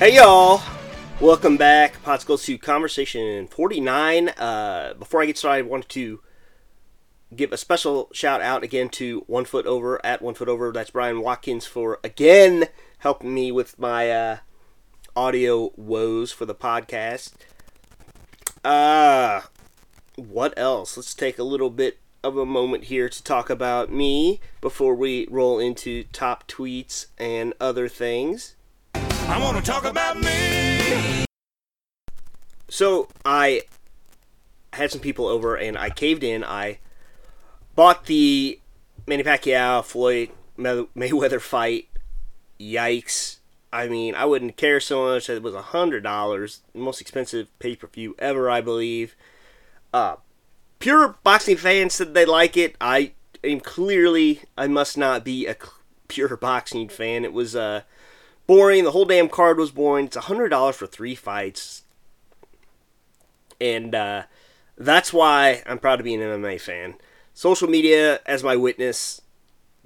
Hey y'all! Welcome back. Goes to conversation 49. Uh, before I get started, I wanted to give a special shout out again to One Foot Over at One Foot Over. That's Brian Watkins for again helping me with my uh, audio woes for the podcast. Uh, what else? Let's take a little bit of a moment here to talk about me before we roll into top tweets and other things. I want to talk about me. So I had some people over and I caved in. I bought the Manny Pacquiao Floyd Mayweather fight. Yikes! I mean, I wouldn't care so much. It was a hundred dollars, most expensive pay per view ever, I believe. Uh, pure boxing fans said they like it. I am clearly I must not be a pure boxing fan. It was uh boring. The whole damn card was boring. It's a hundred dollars for three fights, and uh, that's why I'm proud to be an MMA fan. Social media as my witness,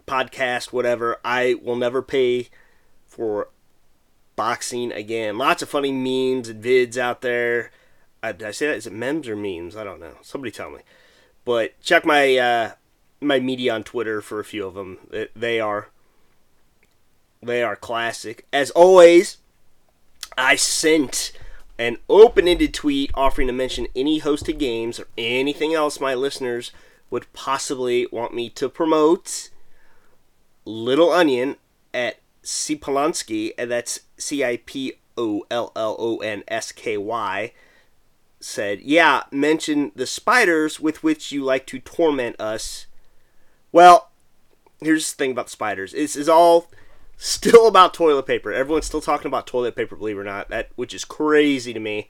podcast, whatever. I will never pay for boxing again. Lots of funny memes and vids out there. Uh, did I say that? Is it memes or memes? I don't know. Somebody tell me. But check my uh, my media on Twitter for a few of them. They are they are classic. As always, I sent an open-ended tweet offering to mention any hosted games or anything else my listeners would possibly want me to promote. Little Onion at C Polanski, and that's C I P O L L O N S K Y, said, Yeah, mention the spiders with which you like to torment us. Well, here's the thing about spiders. This is all still about toilet paper. Everyone's still talking about toilet paper, believe it or not. That which is crazy to me.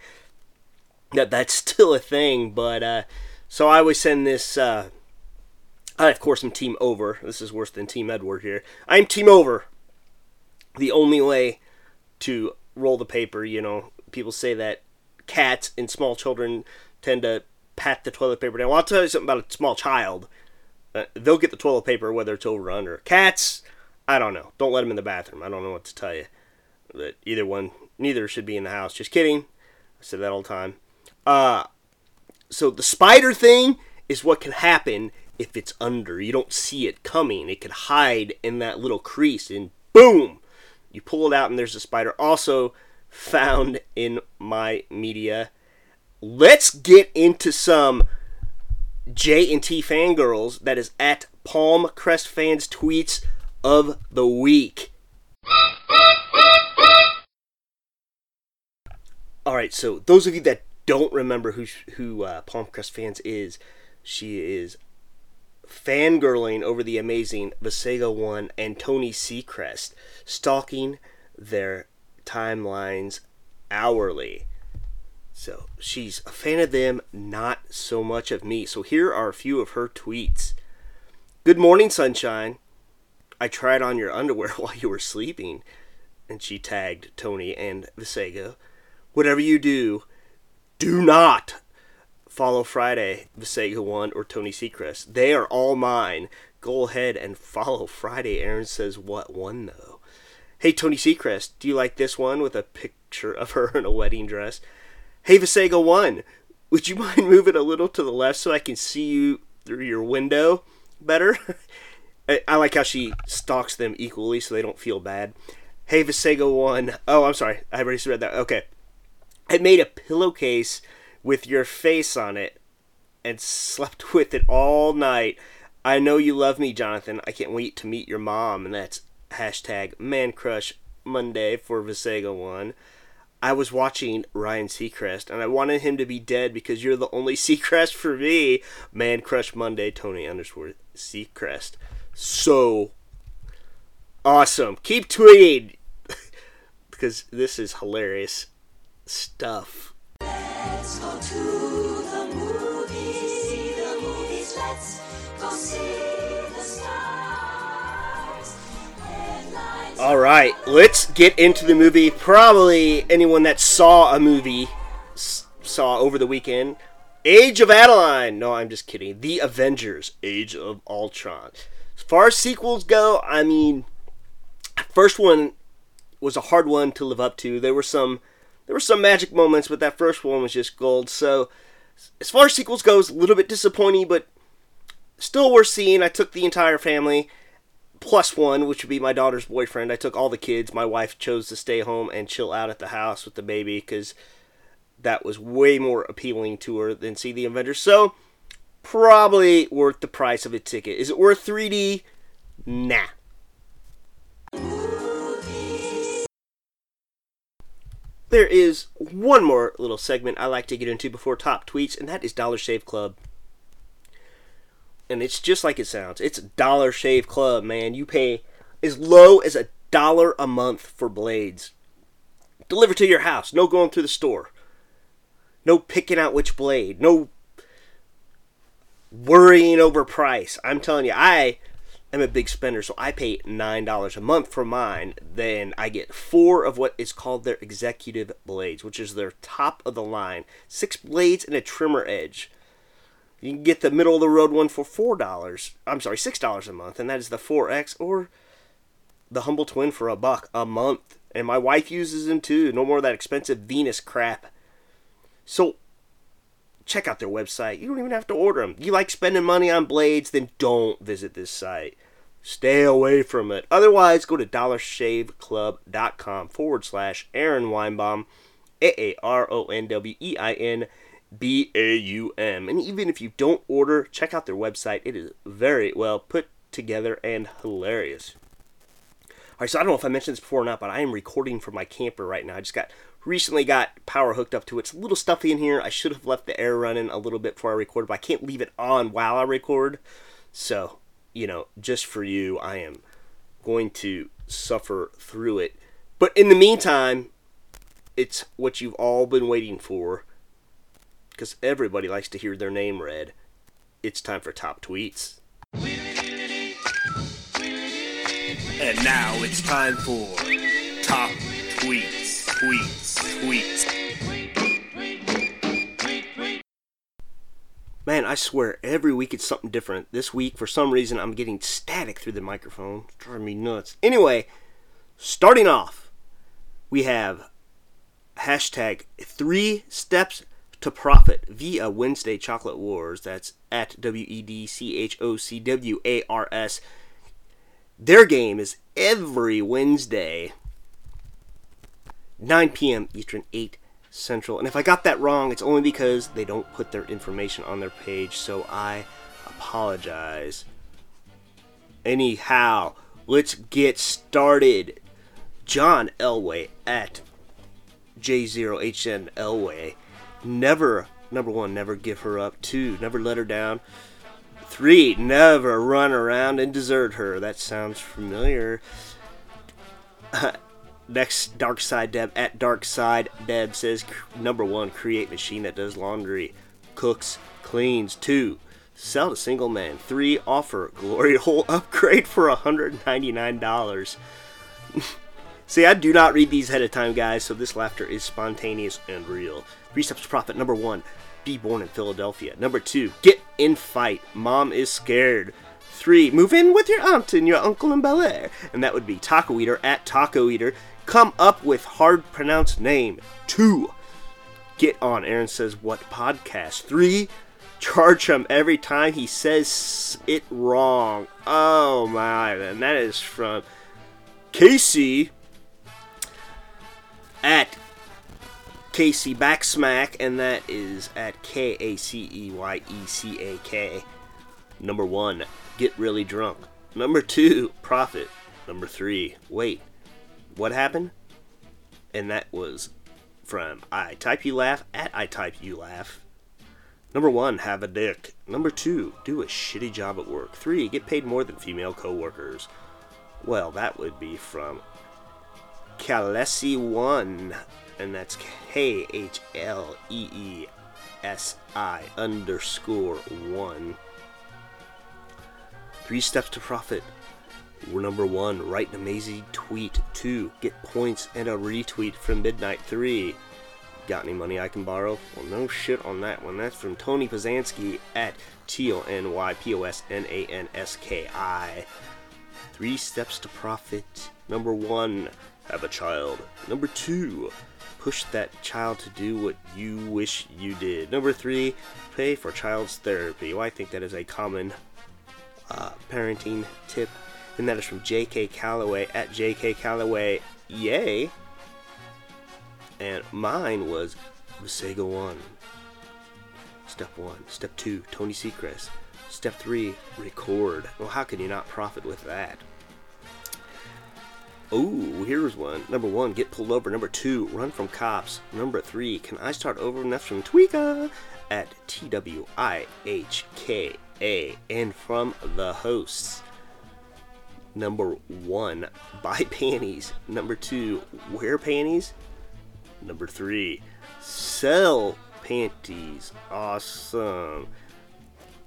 That that's still a thing. But uh, so I always send this. Uh, I of course am Team Over. This is worse than Team Edward here. I'm Team Over. The only way to roll the paper, you know, people say that cats and small children tend to pat the toilet paper down. Well, I'll tell you something about a small child. Uh, they'll get the toilet paper whether it's over or under. Cats, I don't know. Don't let them in the bathroom. I don't know what to tell you. But either one, neither should be in the house. Just kidding. I said that all the time. Uh, so the spider thing is what can happen if it's under. You don't see it coming. It could hide in that little crease, and boom, you pull it out, and there's a spider. Also found in my media. Let's get into some J and T fangirls. That is at Palm Crest fans tweets of the week. All right, so those of you that don't remember who who uh, Palmcrest fans is, she is fangirling over the amazing Vasega One and Tony Seacrest, stalking their timelines hourly. So she's a fan of them, not so much of me. So here are a few of her tweets. Good morning, sunshine. I tried on your underwear while you were sleeping. And she tagged Tony and Visega. Whatever you do, do not follow Friday, Visega 1, or Tony Seacrest. They are all mine. Go ahead and follow Friday. Aaron says, What one, though? Hey, Tony Seacrest, do you like this one with a picture of her in a wedding dress? Hey, Visega 1, would you mind moving a little to the left so I can see you through your window better? I, I like how she stalks them equally so they don't feel bad. Hey, Visega 1. Oh, I'm sorry. I already read that. Okay. I made a pillowcase with your face on it and slept with it all night. I know you love me, Jonathan. I can't wait to meet your mom. And that's hashtag Man Crush Monday for Visega 1. I was watching Ryan Seacrest and I wanted him to be dead because you're the only Seacrest for me. Man Crush Monday, Tony underscore Seacrest. So awesome. Keep tweeting because this is hilarious stuff. Let's go to the movies. See the movies. Let's go see the stars. Headlines. All right, let's get into the movie. Probably anyone that saw a movie s- saw over the weekend. Age of Adaline. No, I'm just kidding. The Avengers: Age of Ultron. Far as sequels go, I mean, first one was a hard one to live up to. There were some there were some magic moments, but that first one was just gold. So as far as sequels goes, a little bit disappointing, but still worth seeing. I took the entire family plus one, which would be my daughter's boyfriend. I took all the kids. My wife chose to stay home and chill out at the house with the baby because that was way more appealing to her than see the Avengers. So probably worth the price of a ticket. Is it worth 3D? Nah. There is one more little segment I like to get into before top tweets, and that is Dollar Shave Club. And it's just like it sounds. It's Dollar Shave Club, man. You pay as low as a dollar a month for blades. Delivered to your house. No going through the store. No picking out which blade. No worrying over price. I'm telling you, I am a big spender, so I pay nine dollars a month for mine. Then I get four of what is called their executive blades, which is their top of the line. Six blades and a trimmer edge. You can get the middle of the road one for four dollars. I'm sorry, six dollars a month, and that is the 4X or the humble twin for a buck a month. And my wife uses them too. No more of that expensive Venus crap. So check out their website. You don't even have to order them. You like spending money on blades, then don't visit this site. Stay away from it. Otherwise, go to dollarshaveclub.com forward slash Aaron Weinbaum, A A R O N W E I N B A U M. And even if you don't order, check out their website. It is very well put together and hilarious. All right, so I don't know if I mentioned this before or not, but I am recording from my camper right now. I just got recently got power hooked up to it. It's a little stuffy in here. I should have left the air running a little bit before I recorded, but I can't leave it on while I record. So, you know, just for you, I am going to suffer through it. But in the meantime, it's what you've all been waiting for because everybody likes to hear their name read. It's time for top tweets. And now it's time for Top Tweets, Tweets, Tweets. Man, I swear, every week it's something different. This week, for some reason, I'm getting static through the microphone. It's driving me nuts. Anyway, starting off, we have hashtag three steps to profit via Wednesday Chocolate Wars. That's at W E D C H O C W A R S. Their game is every Wednesday, 9 p.m. Eastern, 8 Central. And if I got that wrong, it's only because they don't put their information on their page, so I apologize. Anyhow, let's get started. John Elway at J0HN Elway. Never, number one, never give her up. Two, never let her down. Three, never run around and desert her. That sounds familiar. Next, Dark Side Deb at Dark Side Deb says number one, create machine that does laundry, cooks, cleans. Two, sell to single man Three, offer glory hole upgrade for $199. See, I do not read these ahead of time, guys, so this laughter is spontaneous and real. Three steps to profit. Number one, be born in Philadelphia. Number two, get in fight. Mom is scared. Three, move in with your aunt and your uncle in Bel Air. And that would be Taco Eater at Taco Eater. Come up with hard pronounced name. Two, get on Aaron Says What podcast. Three, charge him every time he says it wrong. Oh my, and that is from Casey at Casey Backsmack, and that is at K A C E Y E C A K. Number one, get really drunk. Number two, profit. Number three, wait, what happened? And that was from I Type You Laugh at I Type You Laugh. Number one, have a dick. Number two, do a shitty job at work. Three, get paid more than female coworkers. Well, that would be from Kalesi1, and that's K H L E E S I underscore 1. Three steps to profit. Number one, write an amazing tweet. Two, get points and a retweet from Midnight. Three, got any money I can borrow? Well, no shit on that one. That's from Tony Posanski at T O N Y P O S N A N S K I. Three steps to profit. Number one, have a child. Number two, push that child to do what you wish you did. Number three, pay for child's therapy. Well, I think that is a common uh, parenting tip, and that is from J.K. Calloway at J.K. Calloway. Yay! And mine was Sega One. Step one. Step two, Tony Seacrest. Step three, record. Well, how can you not profit with that? Oh, here's one. Number one, get pulled over. Number two, run from cops. Number three, can I start over? And that's from Tweeka at T W I H K A. And from the hosts. Number one, buy panties. Number two, wear panties. Number three, sell panties. Awesome.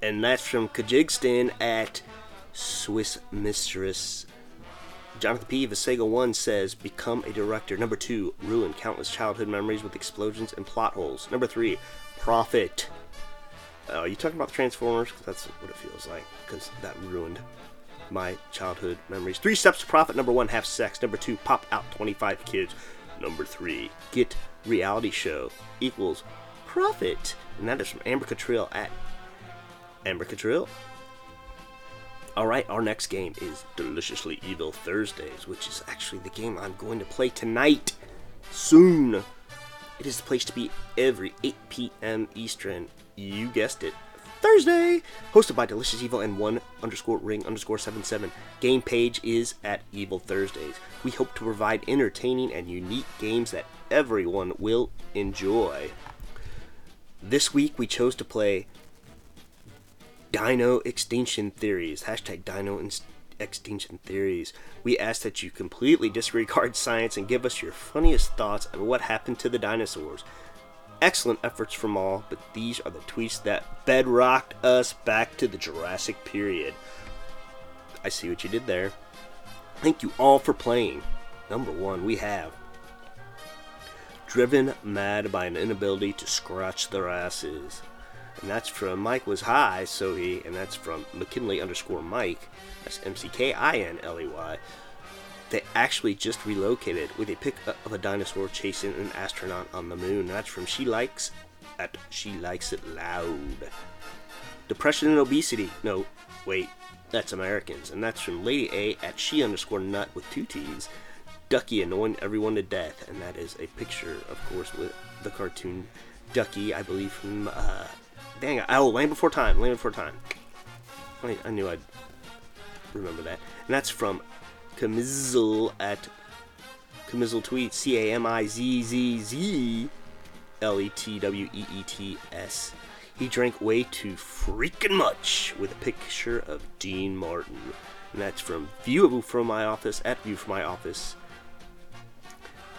And that's from Kajigstan at Swiss Mistress. Jonathan P. Vasega 1 says, Become a director. Number 2, ruin countless childhood memories with explosions and plot holes. Number 3, profit. Uh, are you talking about Transformers? that's what it feels like, because that ruined my childhood memories. Three steps to profit. Number 1, have sex. Number 2, pop out 25 kids. Number 3, get reality show equals profit. And that is from Amber Catrill at Amber Catrill. Alright, our next game is Deliciously Evil Thursdays, which is actually the game I'm going to play tonight. Soon. It is the place to be every 8 p.m. Eastern. You guessed it. Thursday! Hosted by Delicious Evil and 1 underscore ring underscore seven seven. Game page is at Evil Thursdays. We hope to provide entertaining and unique games that everyone will enjoy. This week we chose to play Dino Extinction Theories. Hashtag Dino Extinction Theories. We ask that you completely disregard science and give us your funniest thoughts on what happened to the dinosaurs. Excellent efforts from all, but these are the tweets that bedrocked us back to the Jurassic period. I see what you did there. Thank you all for playing. Number one, we have driven mad by an inability to scratch their asses. And that's from Mike was high, so he, and that's from McKinley underscore Mike. That's M C K I N L E Y. They actually just relocated with a pic of a dinosaur chasing an astronaut on the moon. That's from She Likes at She Likes It Loud. Depression and obesity. No, wait, that's Americans. And that's from Lady A at She underscore Nut with two T's. Ducky annoying everyone to death. And that is a picture, of course, with the cartoon Ducky, I believe from, uh, dang oh, Land Before Time, Land Before Time. I, I knew I'd remember that. And that's from Camizzle at Camizzle Tweet, C A M I Z Z Z L E T W E E T S. He drank way too freaking much with a picture of Dean Martin. And that's from View from my office at View from my office.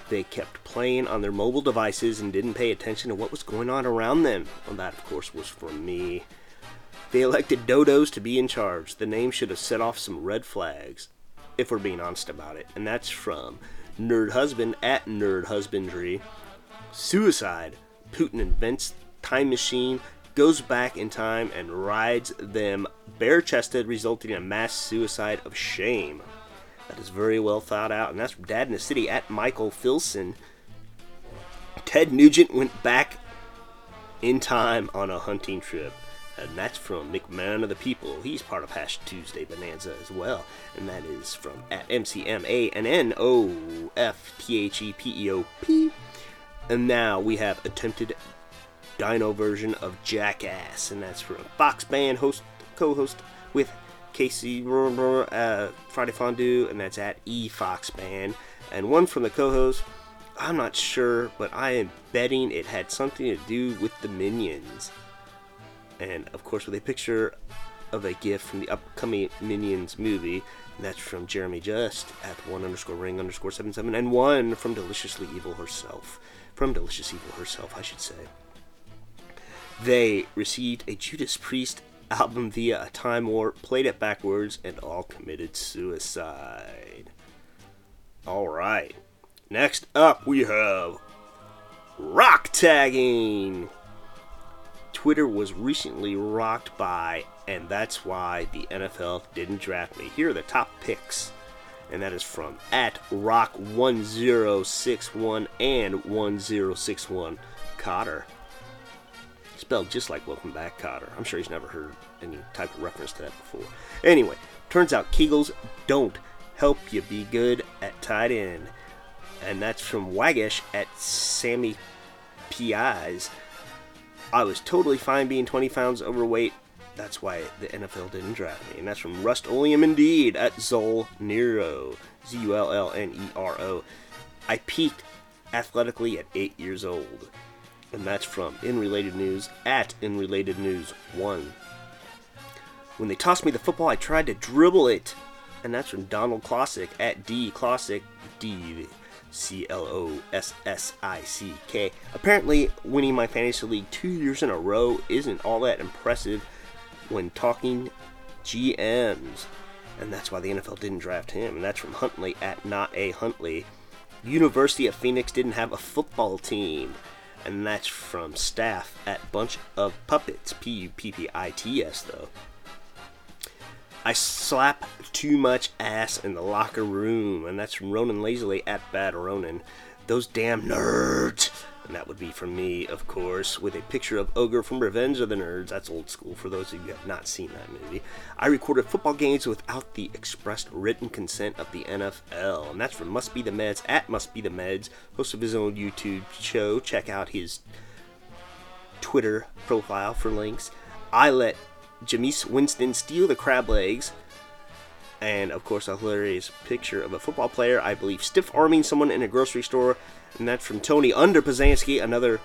They kept playing on their mobile devices and didn't pay attention to what was going on around them. Well, that, of course, was from me. They elected dodos to be in charge. The name should have set off some red flags, if we're being honest about it. And that's from Nerd Husband at Nerd Husbandry. Suicide. Putin invents time machine, goes back in time, and rides them bare chested, resulting in a mass suicide of shame. That is very well thought out. And that's from Dad in the City at Michael Filson. Ted Nugent went back in time on a hunting trip. And that's from McMahon of the People. He's part of Hash Tuesday Bonanza as well. And that is from at M-C-M-A-N-N-O-F-T-H-E-P-E-O-P. And now we have attempted dino version of Jackass. And that's from Fox Band host co-host with Casey uh, Friday Fondue. And that's at E Fox Band. And one from the co-host. I'm not sure, but I am betting it had something to do with the Minions and of course with a picture of a gift from the upcoming Minions movie. That's from Jeremy Just at one underscore ring underscore seven seven, and one from Deliciously Evil herself. From Delicious Evil herself, I should say. They received a Judas Priest album via a time warp, played it backwards, and all committed suicide. Alright. Next up, we have rock tagging. Twitter was recently rocked by, and that's why the NFL didn't draft me. Here are the top picks and that is from at Rock1061 and 1061 Kotter. Spelled just like Welcome Back Kotter. I'm sure he's never heard any type of reference to that before. Anyway, turns out Kegels don't help you be good at tight end. And that's from Waggish at Sammy PIs. I was totally fine being 20 pounds overweight. That's why the NFL didn't draft me. And that's from Rust Oleum Indeed at Zol Nero. Z U L L N E R O. I peaked athletically at 8 years old. And that's from In Related News at In Related News 1. When they tossed me the football, I tried to dribble it. And that's from Donald Classic at D Classic D C L O S S I C K. Apparently, winning my fantasy league two years in a row isn't all that impressive when talking GMs. And that's why the NFL didn't draft him. And that's from Huntley at Not A Huntley. University of Phoenix didn't have a football team. And that's from staff at Bunch of Puppets. P U P P I T S, though. I slap too much ass in the locker room, and that's from Ronan Lazily at Bad Ronan. Those damn nerds! And that would be from me, of course, with a picture of Ogre from Revenge of the Nerds. That's old school for those of you who have not seen that movie. I recorded football games without the expressed written consent of the NFL, and that's from Must Be the Meds at Must Be the Meds, host of his own YouTube show. Check out his Twitter profile for links. I let Jameis Winston steal the crab legs. And of course, a hilarious picture of a football player, I believe, stiff arming someone in a grocery store. And that's from Tony Under Pazansky, another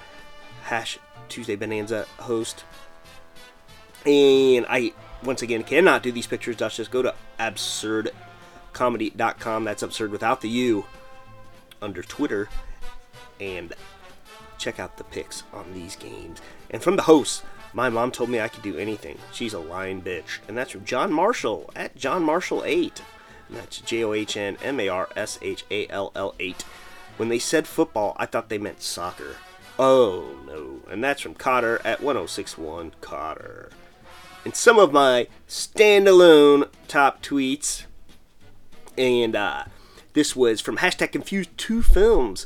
Hash Tuesday Bonanza host. And I, once again, cannot do these pictures. Just just go to absurdcomedy.com. That's absurd without the U under Twitter. And check out the pics on these games. And from the host, my mom told me I could do anything. She's a lying bitch. And that's from John Marshall at John Marshall 8. And that's J O H N M A R S H A L L 8. When they said football, I thought they meant soccer. Oh no. And that's from Kotter at 1061 Kotter. And some of my standalone top tweets. And uh, this was from hashtag confused two films.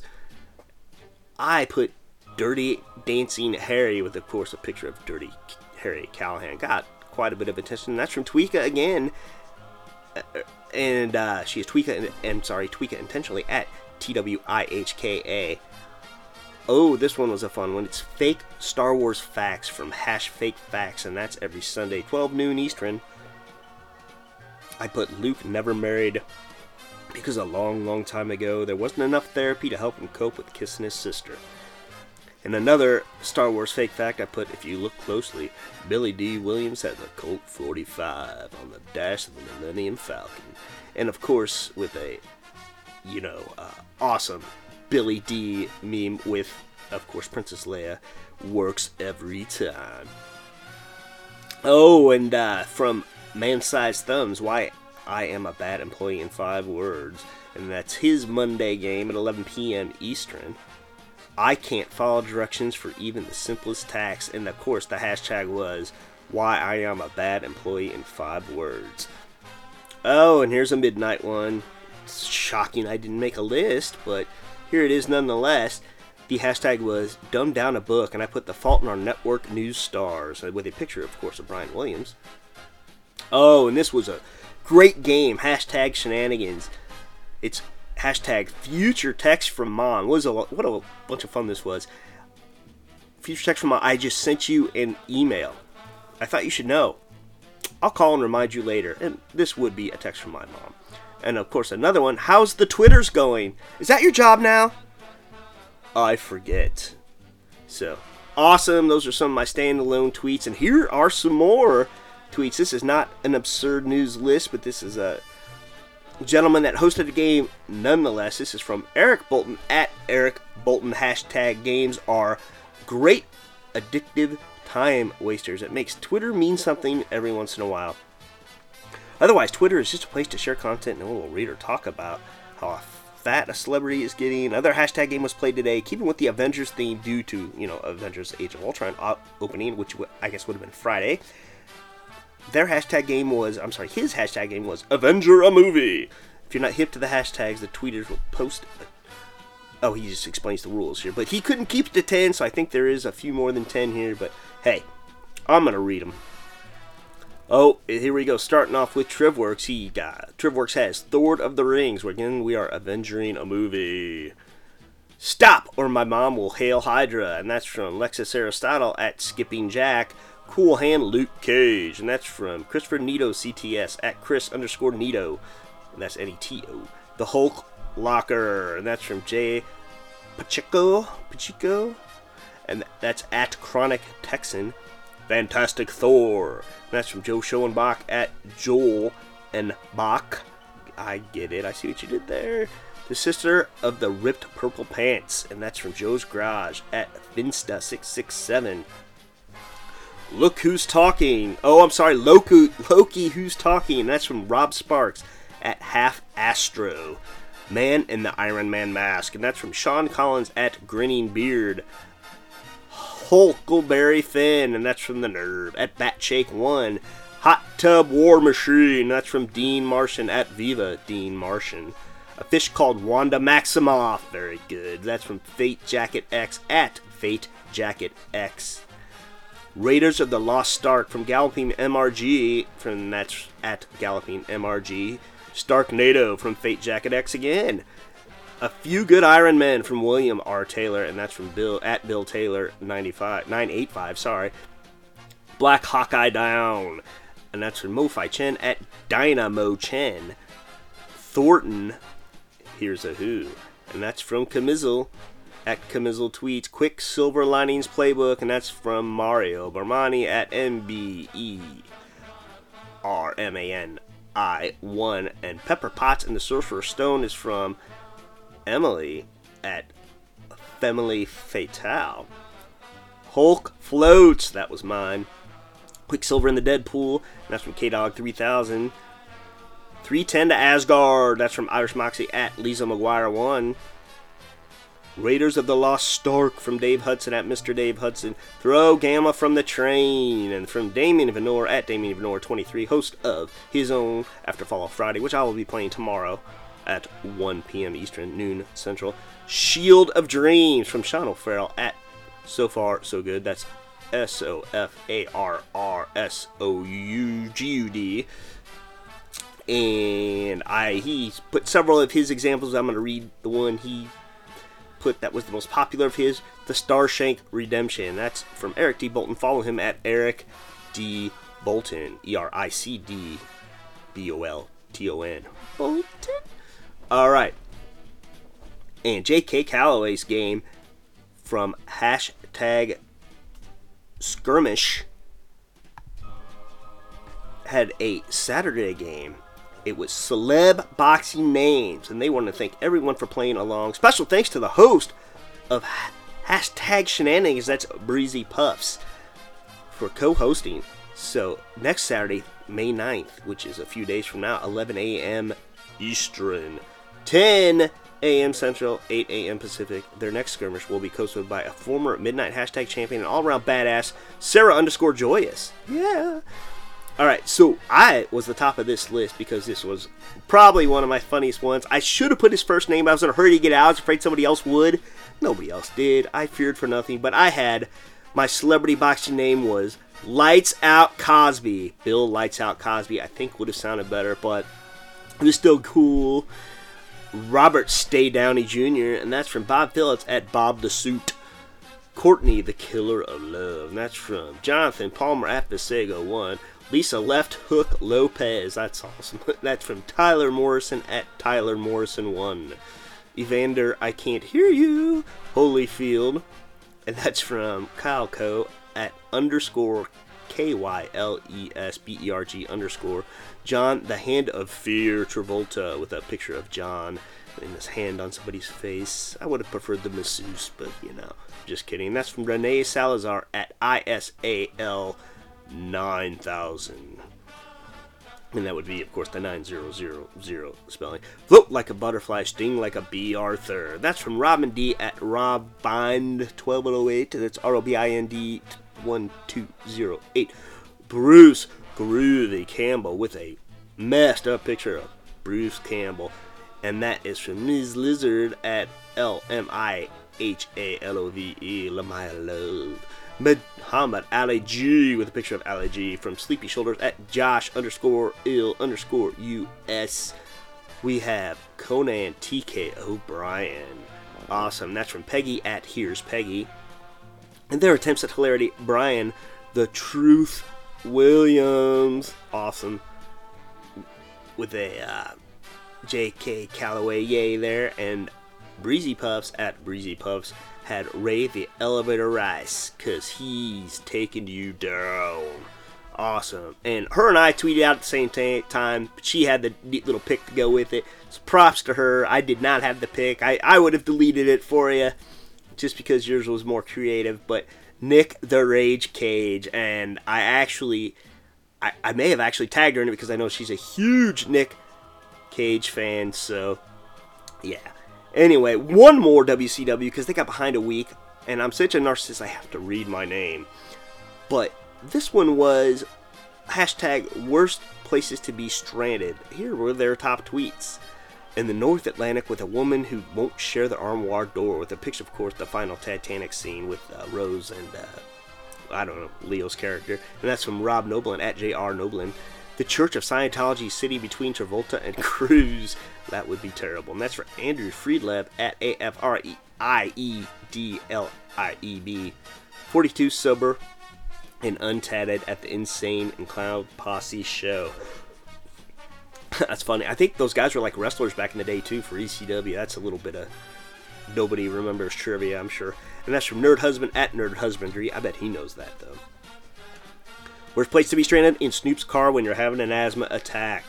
I put Dirty Dancing Harry with, of course, a picture of Dirty Harry Callahan. Got quite a bit of attention. That's from Tweeka again. Uh, And uh, she is Tweeka, I'm sorry, Tweeka intentionally at T W I H K A. Oh, this one was a fun one. It's Fake Star Wars Facts from Hash Fake Facts, and that's every Sunday, 12 noon Eastern. I put Luke never married because a long, long time ago there wasn't enough therapy to help him cope with kissing his sister. And another Star Wars fake fact I put if you look closely, Billy Dee Williams has a Colt 45 on the dash of the Millennium Falcon. And of course, with a, you know, uh, awesome Billy Dee meme with, of course, Princess Leia works every time. Oh, and uh, from Man Sized Thumbs, why I am a bad employee in five words. And that's his Monday game at 11 p.m. Eastern. I can't follow directions for even the simplest task. And of course, the hashtag was why I am a bad employee in five words. Oh, and here's a midnight one. It's shocking I didn't make a list, but here it is nonetheless. The hashtag was dumb down a book, and I put the fault in our network news stars uh, with a picture, of course, of Brian Williams. Oh, and this was a great game. Hashtag shenanigans. It's hashtag future text from mom. What, was a, what a bunch of fun this was. Future text from mom. I just sent you an email. I thought you should know. I'll call and remind you later. And this would be a text from my mom. And of course, another one. How's the Twitters going? Is that your job now? I forget. So awesome. Those are some of my standalone tweets. And here are some more tweets. This is not an absurd news list, but this is a gentleman that hosted the game nonetheless. This is from Eric Bolton at Eric Bolton. Hashtag games are great addictive time wasters. It makes Twitter mean something every once in a while. Otherwise, Twitter is just a place to share content and we'll read or talk about how fat a celebrity is getting. Another hashtag game was played today, keeping with the Avengers theme due to, you know, Avengers Age of Ultron uh, opening, which I guess would have been Friday. Their hashtag game was, I'm sorry, his hashtag game was Avenger a Movie. If you're not hip to the hashtags, the tweeters will post. Oh, he just explains the rules here. But he couldn't keep to 10, so I think there is a few more than 10 here. But hey, I'm going to read them. Oh, here we go. Starting off with Trivworks. He got Trivworks has Thord of the Rings. Where again we are avenging a movie. Stop, or my mom will hail Hydra, and that's from Lexus Aristotle at Skipping Jack. Cool Hand Luke Cage, and that's from Christopher Neto CTS at Chris underscore Neto, and that's N E T O. The Hulk Locker, and that's from Jay Pacheco, Pacheco, and that's at Chronic Texan. Fantastic Thor, and that's from Joe Schoenbach at Joel and Bach. I get it. I see what you did there. The sister of the ripped purple pants, and that's from Joe's Garage at Finsta667. Look who's talking. Oh, I'm sorry, Loki, Loki who's talking. That's from Rob Sparks at Half Astro. Man in the Iron Man mask, and that's from Sean Collins at Grinning Beard. Hulkleberry Finn, and that's from the Nerve at Batshake One. Hot Tub War Machine, that's from Dean Martian at Viva Dean Martian. A fish called Wanda Maximoff, very good. That's from Fate Jacket X at Fate Jacket X. Raiders of the Lost Stark from Galloping MRG, from that's at Galloping MRG. Stark NATO from Fate Jacket X again. A few good Iron Men from William R. Taylor, and that's from Bill at Bill Taylor 95 985, sorry. Black Hawkeye Down, and that's from Mofi Chen at Dynamo Chen. Thornton, here's a who, and that's from Camizzle at Camizzle Tweets. Quick Silver Linings Playbook, and that's from Mario Barmani at MBE R M A N I 1. And Pepper Potts and the Sorcerer's Stone is from Emily at Family Fatale. Hulk Floats, that was mine. Quicksilver in the Deadpool, that's from K Dog 3000. 310 to Asgard, that's from Irish Moxie at Lisa McGuire 1. Raiders of the Lost Stark from Dave Hudson at Mr. Dave Hudson. Throw Gamma from the Train. And from Damien Venor at Damien Venor 23, host of his own After Fall of Friday, which I will be playing tomorrow at 1 p.m. Eastern, noon Central. Shield of Dreams from Sean O'Farrell at So Far So Good. That's S O F A R R S O U G U D. And I he put several of his examples. I'm going to read the one he that was the most popular of his, the Starshank Redemption. That's from Eric D. Bolton. Follow him at Eric D. Bolton. E R I C D B O L T O N. Bolton? All right. And J.K. Calloway's game from hashtag skirmish had a Saturday game. It was celeb boxing names, and they want to thank everyone for playing along. Special thanks to the host of ha- hashtag shenanigans. That's Breezy Puffs for co-hosting. So next Saturday, May 9th, which is a few days from now, 11 a.m. Eastern, 10 a.m. Central, 8 a.m. Pacific. Their next skirmish will be co hosted by a former Midnight hashtag champion and all-around badass, Sarah underscore Joyous. Yeah. All right, so I was the top of this list because this was probably one of my funniest ones. I should have put his first name. I was in a hurry to get out. I was afraid somebody else would. Nobody else did. I feared for nothing, but I had my celebrity boxing name was Lights Out Cosby. Bill Lights Out Cosby. I think would have sounded better, but it was still cool. Robert Stay Downey Jr., and that's from Bob Phillips at Bob the Suit. Courtney, the Killer of Love, and that's from Jonathan Palmer at Visego 1. Lisa Left Hook Lopez, that's awesome. That's from Tyler Morrison at Tyler Morrison 1. Evander, I Can't Hear You, Holyfield, and that's from Kyle Co at underscore K Y L E S B E R G underscore John, the hand of fear, Travolta, with a picture of John and his hand on somebody's face. I would have preferred the masseuse, but you know, just kidding. That's from Renee Salazar at ISAL 9000. And that would be, of course, the 9000 spelling. Float like a butterfly, sting like a bee, Arthur. That's from Robin D at RobBind1208. That's R O B I N D 1208. Bruce Groovy Campbell with a messed up picture of Bruce Campbell. And that is from Ms. Lizard at L M I H A L O V E, Lamaya Love. Muhammad Ali G with a picture of Ali G from Sleepy Shoulders at Josh underscore ill underscore US. We have Conan TK O'Brien. Awesome. That's from Peggy at Here's Peggy. And their attempts at hilarity, Brian, the Truth Williams. Awesome. With a uh, J.K. Calloway yay there. And Breezy Puffs at Breezy Puffs had Ray the Elevator Rice because he's taking you down. Awesome. And her and I tweeted out at the same ta- time. She had the neat little pic to go with it. So props to her. I did not have the pic. I, I would have deleted it for you just because yours was more creative. But Nick the Rage Cage, and I actually, I, I may have actually tagged her in it because I know she's a huge Nick Cage fan. So, yeah. Anyway, one more WCW because they got behind a week, and I'm such a narcissist I have to read my name. But this one was hashtag worst places to be stranded. Here were their top tweets. In the North Atlantic with a woman who won't share the armoire door with a picture, of course, the final Titanic scene with uh, Rose and, uh, I don't know, Leo's character. And that's from Rob Noblin at JR Noblin. The Church of Scientology City between Travolta and Cruise. That would be terrible. And that's for Andrew Friedlieb at A F R E I E D L I E B. 42 sober and untatted at the Insane and Clown Posse show. That's funny. I think those guys were like wrestlers back in the day too for ECW. That's a little bit of nobody remembers trivia, I'm sure. And that's from Nerd Husband at Nerd Husbandry. I bet he knows that though. Worst place to be stranded in Snoop's car when you're having an asthma attack.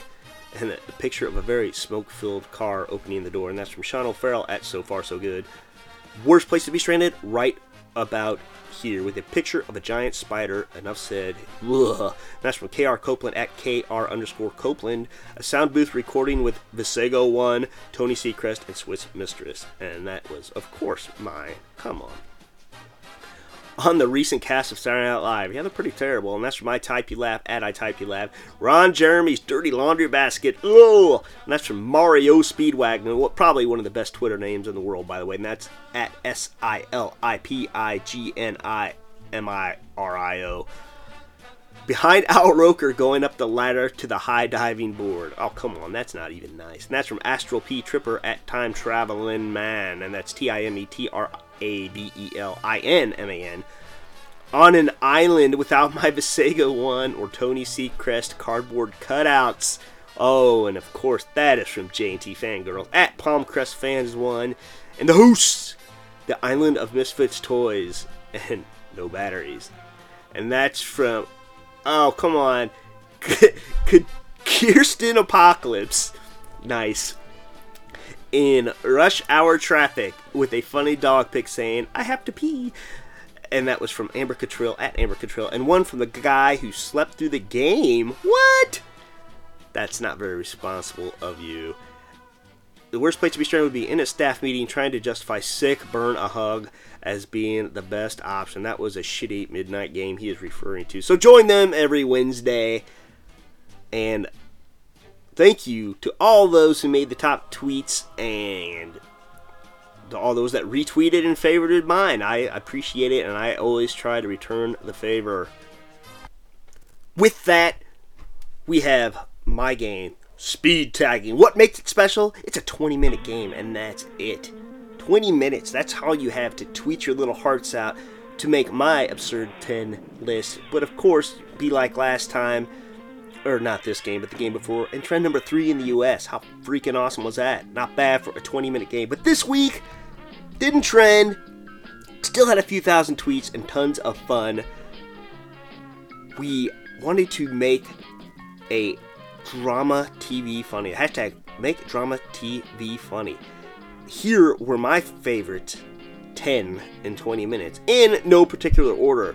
And a, picture of a very smoke-filled car opening the door, and that's from Sean O'Farrell at So Far So Good. Worst place to be stranded right about here with a picture of a giant spider. Enough said. Ugh. That's from KR Copeland at KR underscore Copeland. A sound booth recording with Visego One, Tony Seacrest, and Swiss Mistress. And that was, of course, my come on. On the recent cast of Saturday Night Live, yeah, they're pretty terrible, and that's from I Type You Laugh at I Type You Laugh. Ron Jeremy's Dirty Laundry Basket, ugh, and that's from Mario Speedwagon, probably one of the best Twitter names in the world, by the way, and that's at S I L I P I G N I M I R I O. Behind Al Roker going up the ladder to the high diving board. Oh, come on, that's not even nice. And that's from Astral P Tripper at Time Traveling Man, and that's T I M E T R A B E L I N M A N. On an island without my Visego one or Tony Seacrest cardboard cutouts. Oh, and of course that is from J&T Fangirl at Palmcrest Fans One, and the hosts, the Island of Misfits Toys, and no batteries. And that's from Oh, come on. Kirsten Apocalypse. Nice. In rush hour traffic with a funny dog pic saying, I have to pee. And that was from Amber Catrill at Amber Catrill. And one from the guy who slept through the game. What? That's not very responsible of you. The worst place to be stranded would be in a staff meeting trying to justify sick, burn a hug as being the best option. That was a shitty midnight game he is referring to. So join them every Wednesday. And thank you to all those who made the top tweets and to all those that retweeted and favorited mine. I appreciate it and I always try to return the favor. With that, we have my game, Speed Tagging. What makes it special? It's a 20 minute game, and that's it. 20 minutes. That's all you have to tweet your little hearts out to make my absurd 10 list. But of course, be like last time, or not this game, but the game before, and trend number three in the US. How freaking awesome was that? Not bad for a 20 minute game. But this week, didn't trend, still had a few thousand tweets and tons of fun. We wanted to make a drama TV funny. Hashtag make drama TV funny. Here were my favorite 10 in 20 minutes in no particular order.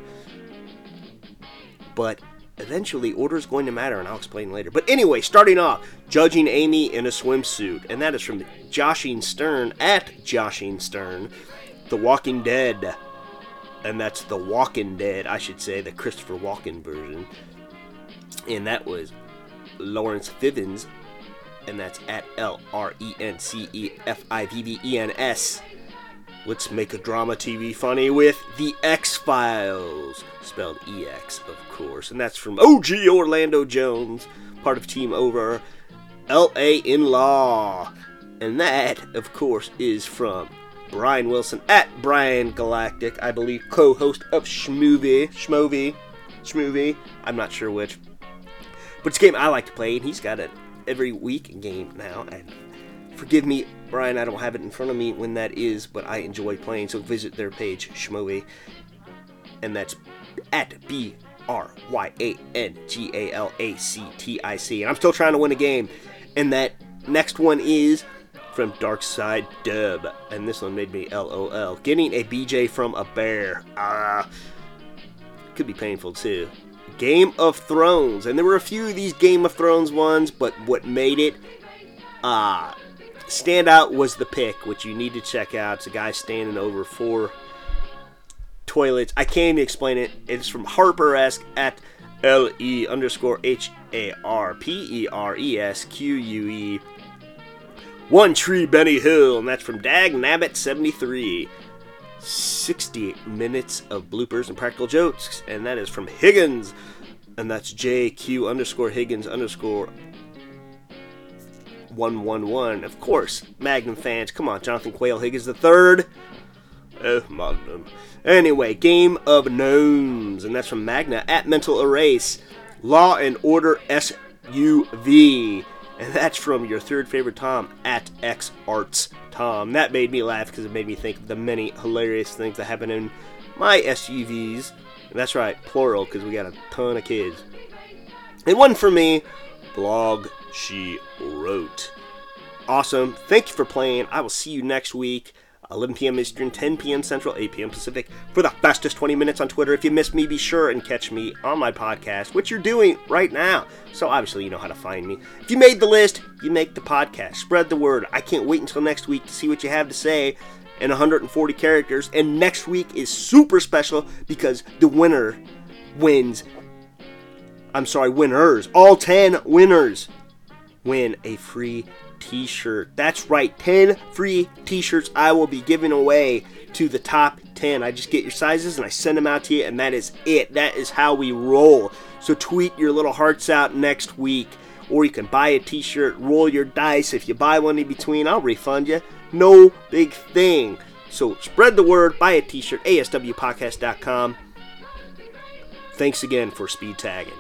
But eventually, order is going to matter, and I'll explain later. But anyway, starting off, judging Amy in a swimsuit, and that is from Joshing Stern at Joshing Stern, The Walking Dead, and that's The Walking Dead, I should say, the Christopher Walken version, and that was Lawrence Fivens and that's at L Let's make a drama TV funny with The X Files, spelled EX, of course. And that's from OG Orlando Jones, part of Team Over, LA in Law. And that, of course, is from Brian Wilson at Brian Galactic, I believe, co host of Schmovie. Schmovie. Schmovie. I'm not sure which. But it's a game I like to play, and he's got it every week game now. And forgive me, Brian, I don't have it in front of me when that is, but I enjoy playing. So visit their page, Schmovie, and that's at B R Y A N G A L A C T I C. And I'm still trying to win a game. And that next one is from Dark Side Dub, and this one made me LOL. Getting a BJ from a bear. Ah, could be painful too. Game of Thrones, and there were a few of these Game of Thrones ones, but what made it uh, stand out was the pick, which you need to check out. It's a guy standing over four toilets. I can't even explain it. It's from Harper esque at L E underscore H A R P E R E S Q U E. One Tree Benny Hill, and that's from Dag Nabbit 73. 60 minutes of bloopers and practical jokes, and that is from Higgins, and that's JQ underscore Higgins underscore 111. Of course, Magnum fans, come on, Jonathan Quayle Higgins the third. Oh, Magnum. Anyway, Game of Gnomes, and that's from Magna at Mental Erase. Law and Order SUV, and that's from your third favorite Tom at X Arts Tom. That made me laugh because it made me think of the many hilarious things that happen in my SUVs. And that's right, plural, because we got a ton of kids. And one for me, blog she wrote. Awesome. Thank you for playing. I will see you next week. 11 p.m. Eastern, 10 p.m. Central, 8 p.m. Pacific for the fastest 20 minutes on Twitter. If you missed me, be sure and catch me on my podcast, which you're doing right now. So obviously, you know how to find me. If you made the list, you make the podcast. Spread the word. I can't wait until next week to see what you have to say in 140 characters. And next week is super special because the winner wins. I'm sorry, winners. All 10 winners win a free t shirt. That's right, 10 free t shirts I will be giving away to the top 10. I just get your sizes and I send them out to you, and that is it. That is how we roll. So tweet your little hearts out next week, or you can buy a t shirt, roll your dice. If you buy one in between, I'll refund you. No big thing. So spread the word, buy a t shirt, aswpodcast.com. Thanks again for speed tagging.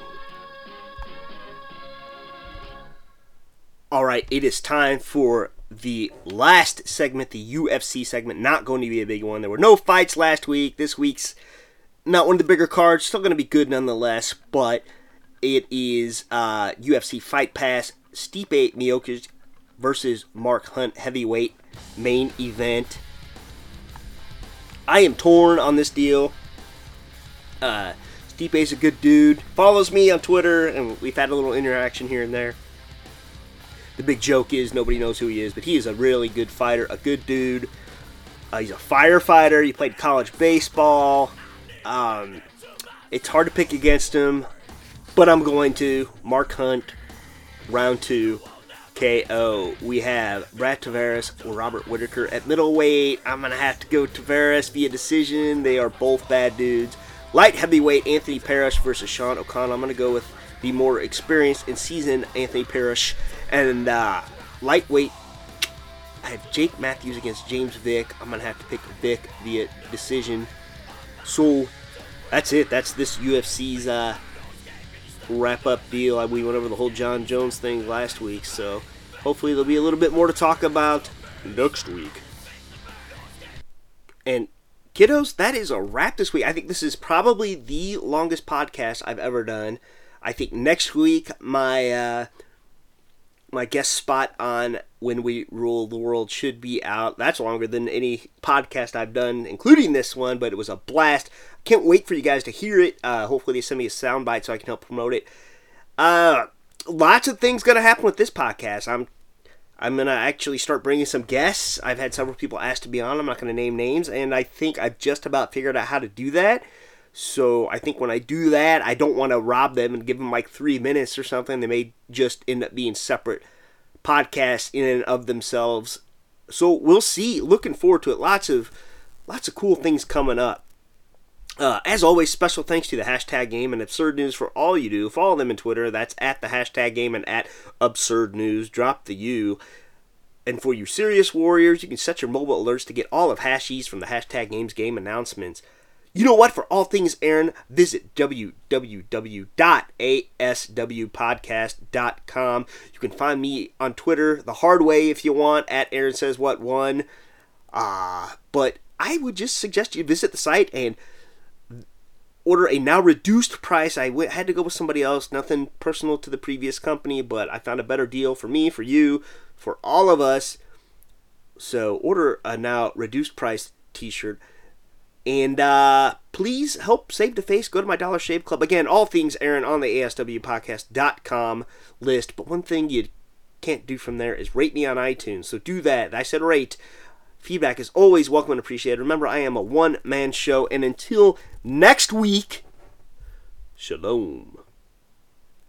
All right, it is time for the last segment, the UFC segment. Not going to be a big one. There were no fights last week. This week's not one of the bigger cards. Still going to be good nonetheless, but it is uh, UFC Fight Pass Stipe Miocic versus Mark Hunt heavyweight main event. I am torn on this deal. Uh, Stipe's a good dude. Follows me on Twitter, and we've had a little interaction here and there. The big joke is nobody knows who he is, but he is a really good fighter, a good dude. Uh, he's a firefighter. He played college baseball. Um, it's hard to pick against him, but I'm going to. Mark Hunt, round two, KO. We have Brad Tavares or Robert Whitaker at middleweight. I'm going to have to go Tavares via decision. They are both bad dudes. Light heavyweight, Anthony Perosh versus Sean O'Connell. I'm going to go with the more experienced and seasoned Anthony Perosh. And uh, lightweight, I have Jake Matthews against James Vick. I'm going to have to pick Vick via decision. So that's it. That's this UFC's uh, wrap up deal. We went over the whole Jon Jones thing last week, so hopefully there'll be a little bit more to talk about next week. And kiddos, that is a wrap this week. I think this is probably the longest podcast I've ever done. I think next week my uh, my guest spot on when we rule the world should be out. That's longer than any podcast I've done, including this one. But it was a blast. Can't wait for you guys to hear it. Uh, hopefully they send me a soundbite so I can help promote it. Uh, lots of things gonna happen with this podcast. I'm I'm gonna actually start bringing some guests. I've had several people ask to be on. I'm not gonna name names, and I think I've just about figured out how to do that. So I think when I do that, I don't want to rob them and give them like three minutes or something. They may just end up being separate podcasts in and of themselves. So we'll see. Looking forward to it. Lots of lots of cool things coming up. Uh, as always, special thanks to the hashtag game and absurd news for all you do. Follow them on Twitter. That's at the hashtag game and at absurd news. Drop the U. And for you serious warriors, you can set your mobile alerts to get all of Hashies from the hashtag games game announcements. You know what? For all things Aaron, visit www.aswpodcast.com. You can find me on Twitter the hard way if you want, at Aaron Says What One. Uh, but I would just suggest you visit the site and order a now reduced price. I went, had to go with somebody else, nothing personal to the previous company, but I found a better deal for me, for you, for all of us. So order a now reduced price t-shirt. And uh, please help save the face. Go to my Dollar Shave Club. Again, all things Aaron on the ASWpodcast.com list. But one thing you can't do from there is rate me on iTunes. So do that. I said rate. Feedback is always welcome and appreciated. Remember, I am a one man show. And until next week, shalom.